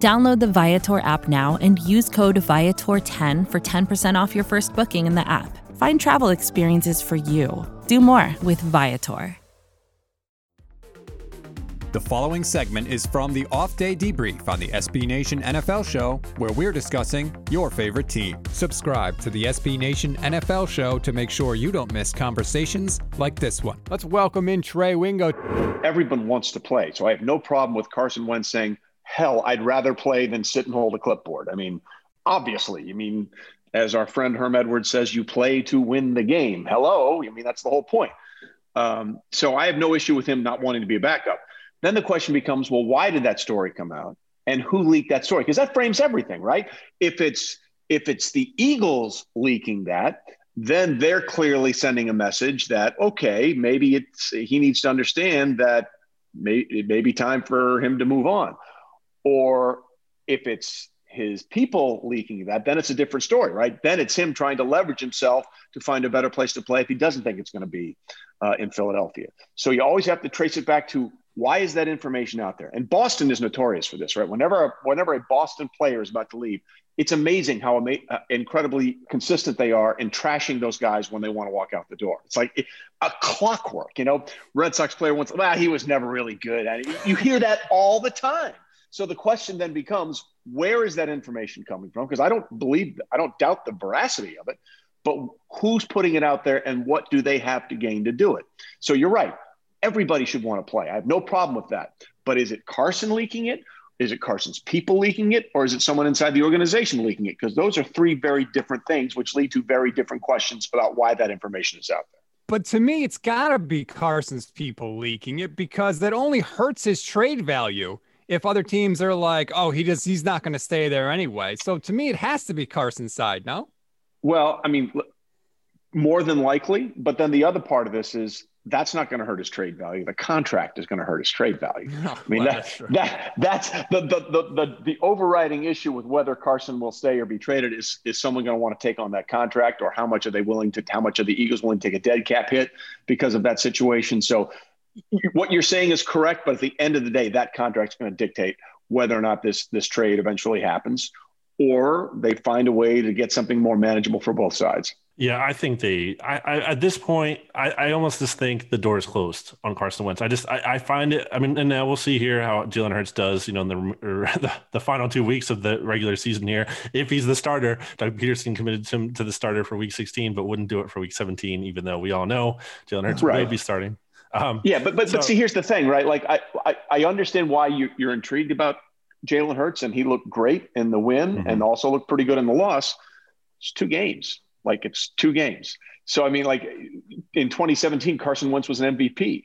Download the Viator app now and use code Viator10 for 10% off your first booking in the app. Find travel experiences for you. Do more with Viator. The following segment is from the off day debrief on the SB Nation NFL show, where we're discussing your favorite team. Subscribe to the SB Nation NFL show to make sure you don't miss conversations like this one. Let's welcome in Trey Wingo. Everyone wants to play, so I have no problem with Carson Wentz saying, hell, I'd rather play than sit and hold a clipboard. I mean, obviously, I mean, as our friend Herm Edwards says, you play to win the game. Hello. I mean, that's the whole point. Um, so I have no issue with him not wanting to be a backup. Then the question becomes, well, why did that story come out? And who leaked that story? Because that frames everything, right? If it's if it's the Eagles leaking that, then they're clearly sending a message that okay, maybe it's he needs to understand that may, it may be time for him to move on. Or if it's his people leaking that, then it's a different story, right? Then it's him trying to leverage himself to find a better place to play if he doesn't think it's going to be uh, in Philadelphia. So you always have to trace it back to why is that information out there? And Boston is notorious for this, right? Whenever whenever a Boston player is about to leave, it's amazing how ama- uh, incredibly consistent they are in trashing those guys when they want to walk out the door. It's like a clockwork, you know. Red Sox player once, well, he was never really good. And you hear that all the time. So the question then becomes, where is that information coming from? Because I don't believe, I don't doubt the veracity of it, but who's putting it out there and what do they have to gain to do it? So you're right everybody should want to play. I have no problem with that. But is it Carson leaking it? Is it Carson's people leaking it? Or is it someone inside the organization leaking it? Because those are three very different things, which lead to very different questions about why that information is out there. But to me, it's got to be Carson's people leaking it because that only hurts his trade value if other teams are like, oh, he just he's not going to stay there anyway. So to me, it has to be Carson's side, no? Well, I mean, more than likely. But then the other part of this is that's not going to hurt his trade value. The contract is going to hurt his trade value. I mean, well, that, that's, that, that's the, the, the, the, the overriding issue with whether Carson will stay or be traded is, is someone going to want to take on that contract or how much are they willing to, how much are the Eagles willing to take a dead cap hit because of that situation. So what you're saying is correct, but at the end of the day, that contract's going to dictate whether or not this, this trade eventually happens or they find a way to get something more manageable for both sides. Yeah, I think they. I, I at this point, I, I almost just think the door is closed on Carson Wentz. I just I, I find it. I mean, and now we'll see here how Jalen Hurts does. You know, in the, the, the final two weeks of the regular season here, if he's the starter, Doug Pederson committed him to the starter for Week 16, but wouldn't do it for Week 17, even though we all know Jalen Hurts right. will be starting. Um, yeah, but but so, but see, here's the thing, right? Like I I, I understand why you, you're intrigued about Jalen Hurts, and he looked great in the win, mm-hmm. and also looked pretty good in the loss. It's two games like it's two games. So, I mean, like in 2017, Carson Wentz was an MVP.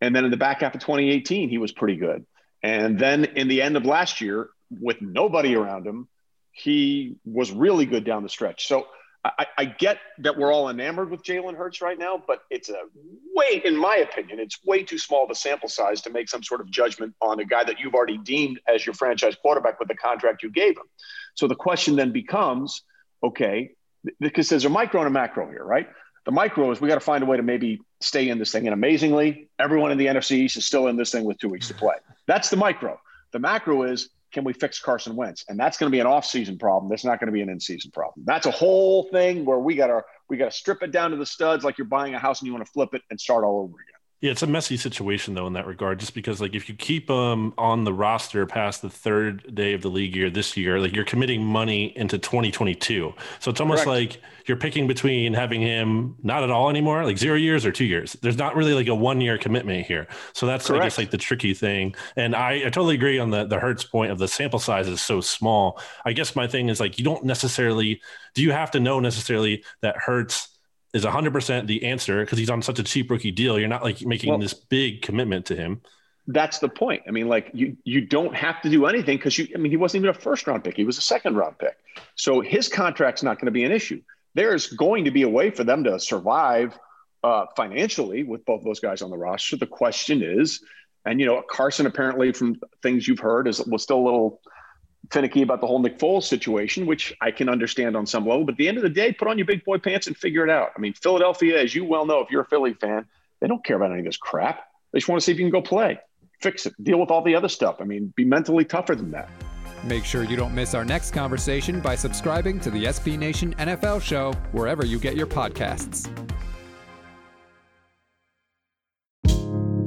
And then in the back half of 2018, he was pretty good. And then in the end of last year, with nobody around him, he was really good down the stretch. So I, I get that we're all enamored with Jalen Hurts right now, but it's a way, in my opinion, it's way too small of a sample size to make some sort of judgment on a guy that you've already deemed as your franchise quarterback with the contract you gave him. So the question then becomes okay, because there's a micro and a macro here, right? The micro is we got to find a way to maybe stay in this thing. And amazingly, everyone in the NFC East is still in this thing with two weeks to play. That's the micro. The macro is can we fix Carson Wentz? And that's going to be an off-season problem. That's not going to be an in-season problem. That's a whole thing where we got to we got to strip it down to the studs like you're buying a house and you want to flip it and start all over again. Yeah, it's a messy situation though in that regard, just because like if you keep them um, on the roster past the third day of the league year this year, like you're committing money into 2022. So it's almost Correct. like you're picking between having him not at all anymore, like zero years or two years. There's not really like a one year commitment here. So that's Correct. I guess like the tricky thing. And I, I totally agree on the the Hurts point of the sample size is so small. I guess my thing is like you don't necessarily do you have to know necessarily that Hurts is 100% the answer because he's on such a cheap rookie deal. You're not like making well, this big commitment to him. That's the point. I mean, like you you don't have to do anything because you I mean he wasn't even a first round pick. He was a second round pick. So his contract's not going to be an issue. There's going to be a way for them to survive uh, financially with both those guys on the roster. The question is, and you know, Carson apparently from things you've heard is was still a little finicky about the whole Nick Foles situation, which I can understand on some level. But at the end of the day, put on your big boy pants and figure it out. I mean, Philadelphia, as you well know, if you're a Philly fan, they don't care about any of this crap. They just want to see if you can go play, fix it, deal with all the other stuff. I mean, be mentally tougher than that. Make sure you don't miss our next conversation by subscribing to the SB Nation NFL show wherever you get your podcasts.